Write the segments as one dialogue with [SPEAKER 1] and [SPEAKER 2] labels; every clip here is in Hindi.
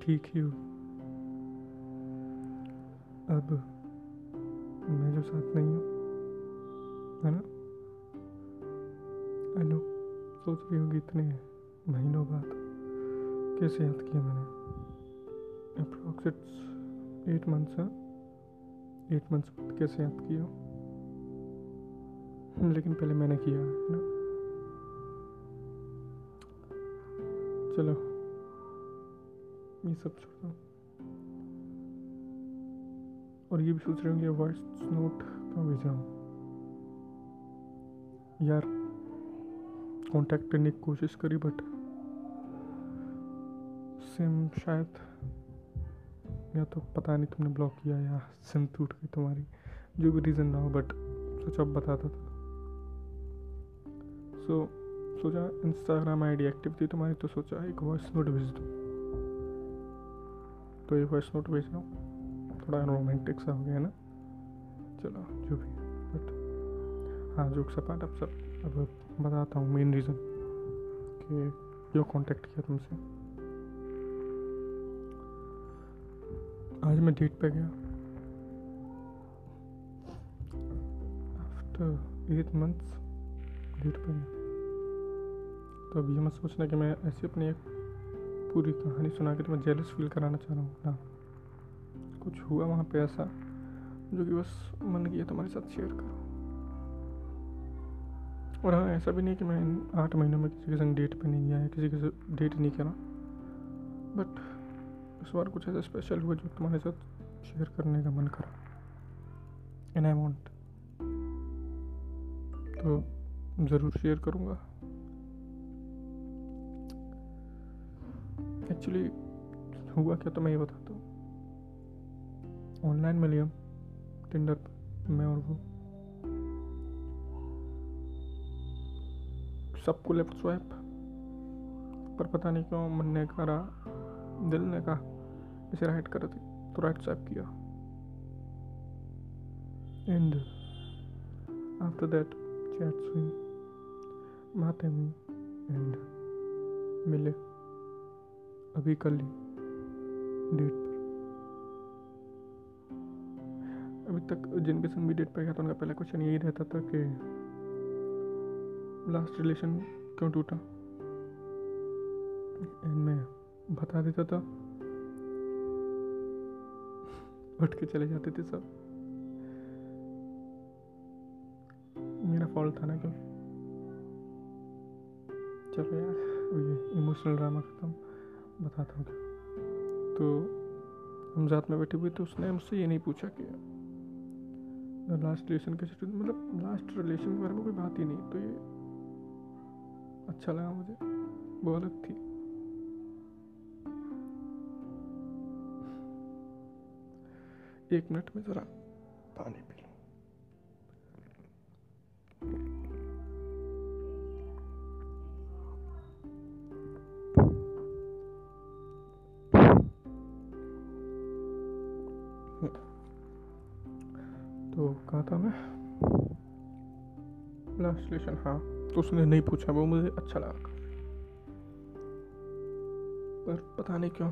[SPEAKER 1] ठीक ही हुई अब मैं जो साथ नहीं हूँ, है ना? आई नो सोच रही होंगी इतने महीनों बाद कैसे याद किया मैंने। अप्रॉक्स इट्स एट मंथ्स है? एट मंथ्स बाद कैसे याद किया लेकिन पहले मैंने किया, है ना? चलो। ये सब छोड़ दो और ये भी सोच रहे होंगे वॉइस नोट कहाँ भेजा यार कांटेक्ट करने की कोशिश करी बट सिम शायद, या तो पता नहीं तुमने ब्लॉक किया या सिम टूट गई तुम्हारी, जो भी रीज़न ना हो बट सोचा बताता था। सो सोचा इंस्टाग्राम आईडी एक्टिव थी तुम्हारी तो सोचा एक वॉइस नोट भेज दो। तो ये वॉइस नोट भेज रहा हूँ। थोड़ा रोमांटिक सा हो गया ना? चलो, जो भी बट हाँ जोक से पार्ट अब सब, अब बताता हूँ मेन रीज़न कि क्यों कांटेक्ट किया तुमसे। आज मैं डेट पे गया। आफ्टर एट मंथ्स डेट पे गया। तो अभी मैं सोचना कि मैं ऐसी अपनी एक पूरी कहानी सुना के तुम्हें जेलस फील कराना चाह रहा हूँ ना। कुछ हुआ वहाँ पे ऐसा जो कि बस मन किया तुम्हारे साथ शेयर करो। और हाँ ऐसा भी नहीं कि मैं आठ महीनों में किसी के संग डेट पे नहीं गया है किसी के साथ डेट नहीं करा बट इस बार कुछ ऐसा स्पेशल हुआ जो तुम्हारे साथ शेयर करने का मन करा। एंड आई वांट तो ज़रूर शेयर करूँगा। एक्चुअली हुआ क्या तो मैं ये बताता हूँ। ऑनलाइन मिली हम टिंडर पर, मैं और वो। सबको लेफ़्ट स्वैप पर पता नहीं क्यों मन ने कहा दिल ने कहा, इसे राइट कर दी तो राइट स्वैप किया। एंड आफ्टर दैट चैट्स हुई, बातें हुई एंड मिले। अभी कल ही डेट पर। अभी तक जिनके संग भी डेट पर गया था, उनका पहला क्वेश्चन यही रहता था कि लास्ट रिलेशन क्यों टूटा? एंड मैं बता देता था। उठ के चले जाते थे सब। मेरा फॉल्ट था ना क्यों चलो यार ये इमोशनल ड्रामा खत्म। बताता हूँ तो हम साथ में बैठे हुए तो उसने मुझसे ये नहीं पूछा कि लास्ट रिलेशन कैसे मतलब लास्ट रिलेशन के बारे में कोई बात ही नहीं तो ये अच्छा लगा मुझे। वो अलग थी। एक मिनट में ज़रा पानी पी तो कहा था मैं। लास्ट रिलेशन हाँ। तो उसने नहीं पूछा, वो मुझे अच्छा लगा। पर पता नहीं क्यों,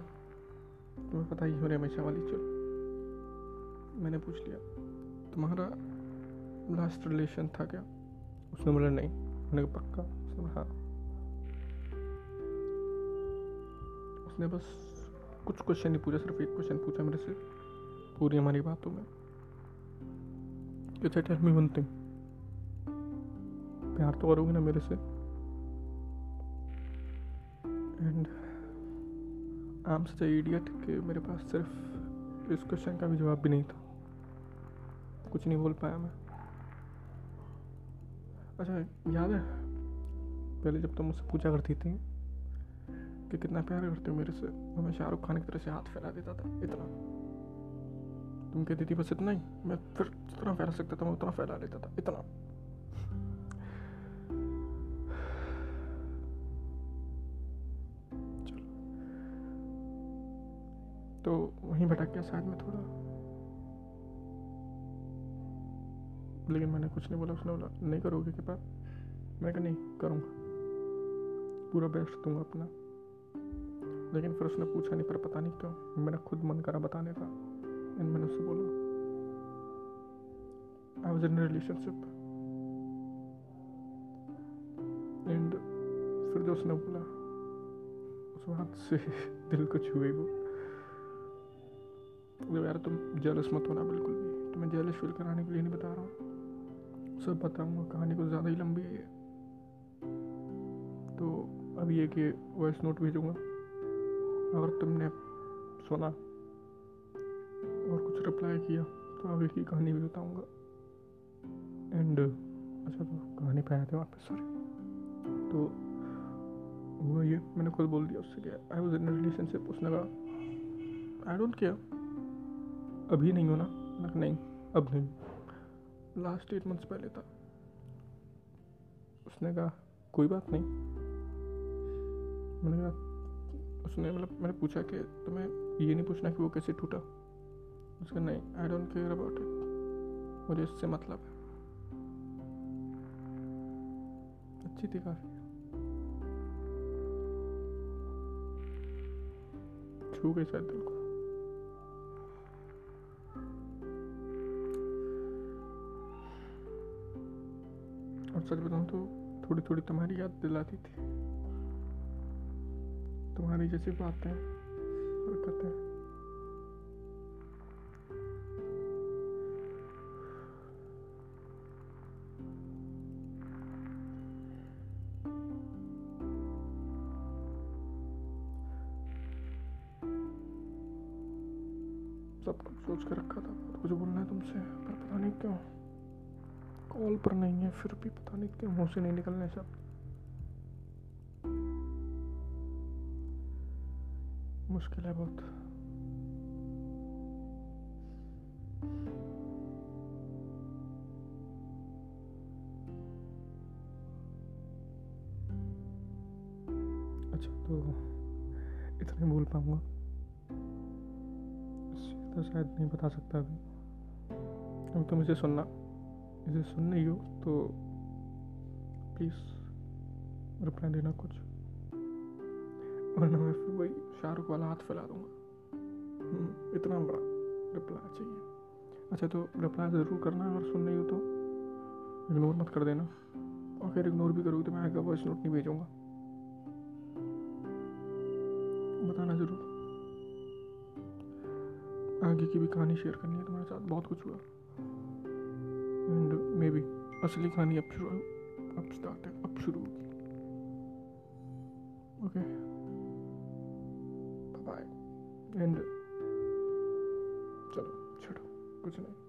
[SPEAKER 1] तुम्हें पता ही हो रहा हमेशा वाली चलो। मैंने पूछ लिया, तुम्हारा लास्ट रिलेशन था क्या? उसने बोला, नहीं। मैंने कहा, पक्का? उसने बोला हाँ। उसने बस कुछ क्वेश्चन नहीं पूछा, सिर्फ़ एक क्वेश्चन पूछा मेरे से, पूरी हमारी बातों में। कि टेल मी वन थिंग प्यार तो करोगे ना मेरे से। And I am such idiot कि मेरे पास सिर्फ़ इस क्वेश्चन का भी जवाब भी नहीं था। कुछ नहीं बोल पाया मैं। अच्छा याद है? पहले जब तुम तो मुझसे पूछा करती थी कि कितना प्यार करते हो मेरे से तो मैं शाहरुख खान की तरह से हाथ फैला देता था, इतना। तुम कहती थी बस इतना ही। मैं फिर जितना फैला सकता था, मैं उतना फैला लेता था। इतना। तो वहीं भटक गया शायद मैं थोड़ा। लेकिन मैंने कुछ नहीं बोला, उसने बोला, नहीं करोगे के पास मैं कहा, नहीं, करूँगा। पूरा बेस्ट दूँगा अपना। लेकिन फिर उसने पूछा नहीं, पर पता नहीं क्यों मेरा खुद मन करा बताने का। एंड मैंने उससे बोला I was in relationship and फिर जो उसने बोला, उस बात से दिल को छुए वो तो यार, तुम जेलस मत होना, बिल्कुल भी। तुम्हें जेलस फील कराने के लिए नहीं बता रहा हूँ। सब बताऊँगा, कहानी कुछ ज़्यादा ही लंबी है तो अब ये कि वॉइस नोट भेजूँगा। अगर तुमने सुना कुछ रिप्लाई किया तो आगे की कहानी भी बताऊँगा। एंड अच्छा तो कहानी पे आए थे वापस सॉरी तो हुआ ये, मैंने खुद बोल दिया उससे क्या आई वॉज़ इन रिलेशनशिप उसने कहा आई डोंट केयर अभी नहीं हो ना नहीं, अब नहीं। लास्ट एट मंथ्स पहले था। उसने कहा, कोई बात नहीं। मैंने कहा, उसने मतलब मैंने पूछा कि तुम्हें ये नहीं पूछना कि वो कैसे टूटा? उसका नहीं I don't care about it मुझे इससे मतलब है। अच्छी थी काफ़ी। छू गई शायद दिल को। और सच बताऊँ तो थोड़ी थोड़ी तुम्हारी याद दिलाती थी। तुम्हारी जैसी बातें हरकतें सब कुछ सोच कर रखा था। कुछ बोलना है तुमसे, पर पता नहीं क्यों। कॉल पर नहीं है, फिर भी पता नहीं क्यों मुँह से नहीं निकलने शब्द मुश्किल है बहुत। अच्छा तो इतना बोल पाऊँगा। तो शायद नहीं बता सकता अभी। अब तुम इसे सुनना। इसे सुन नहीं हो तो प्लीज़ रिप्लाई देना कुछ। वरना मैं फिर वही शाहरुख वाला हाथ फैला दूँगा। हम्म, इतना बड़ा रिप्लाई चाहिए। अच्छा तो रिप्लाई ज़रूर करना और सुन नहीं हो तो। इग्नोर मत कर देना। और फिर इग्नोर भी करोगे तो मैं आगे वॉइस नोट नहीं भेजूँगा। बताना ज़रूर। आगे की भी कहानी शेयर करनी है तुम्हारे साथ। बहुत कुछ हुआ। एंड मे बी असली कहानी अब शुरू अब स्टार्ट है। अब शुरू होगी। ओके बाय एंड चलो, छोड़ो। कुछ नहीं।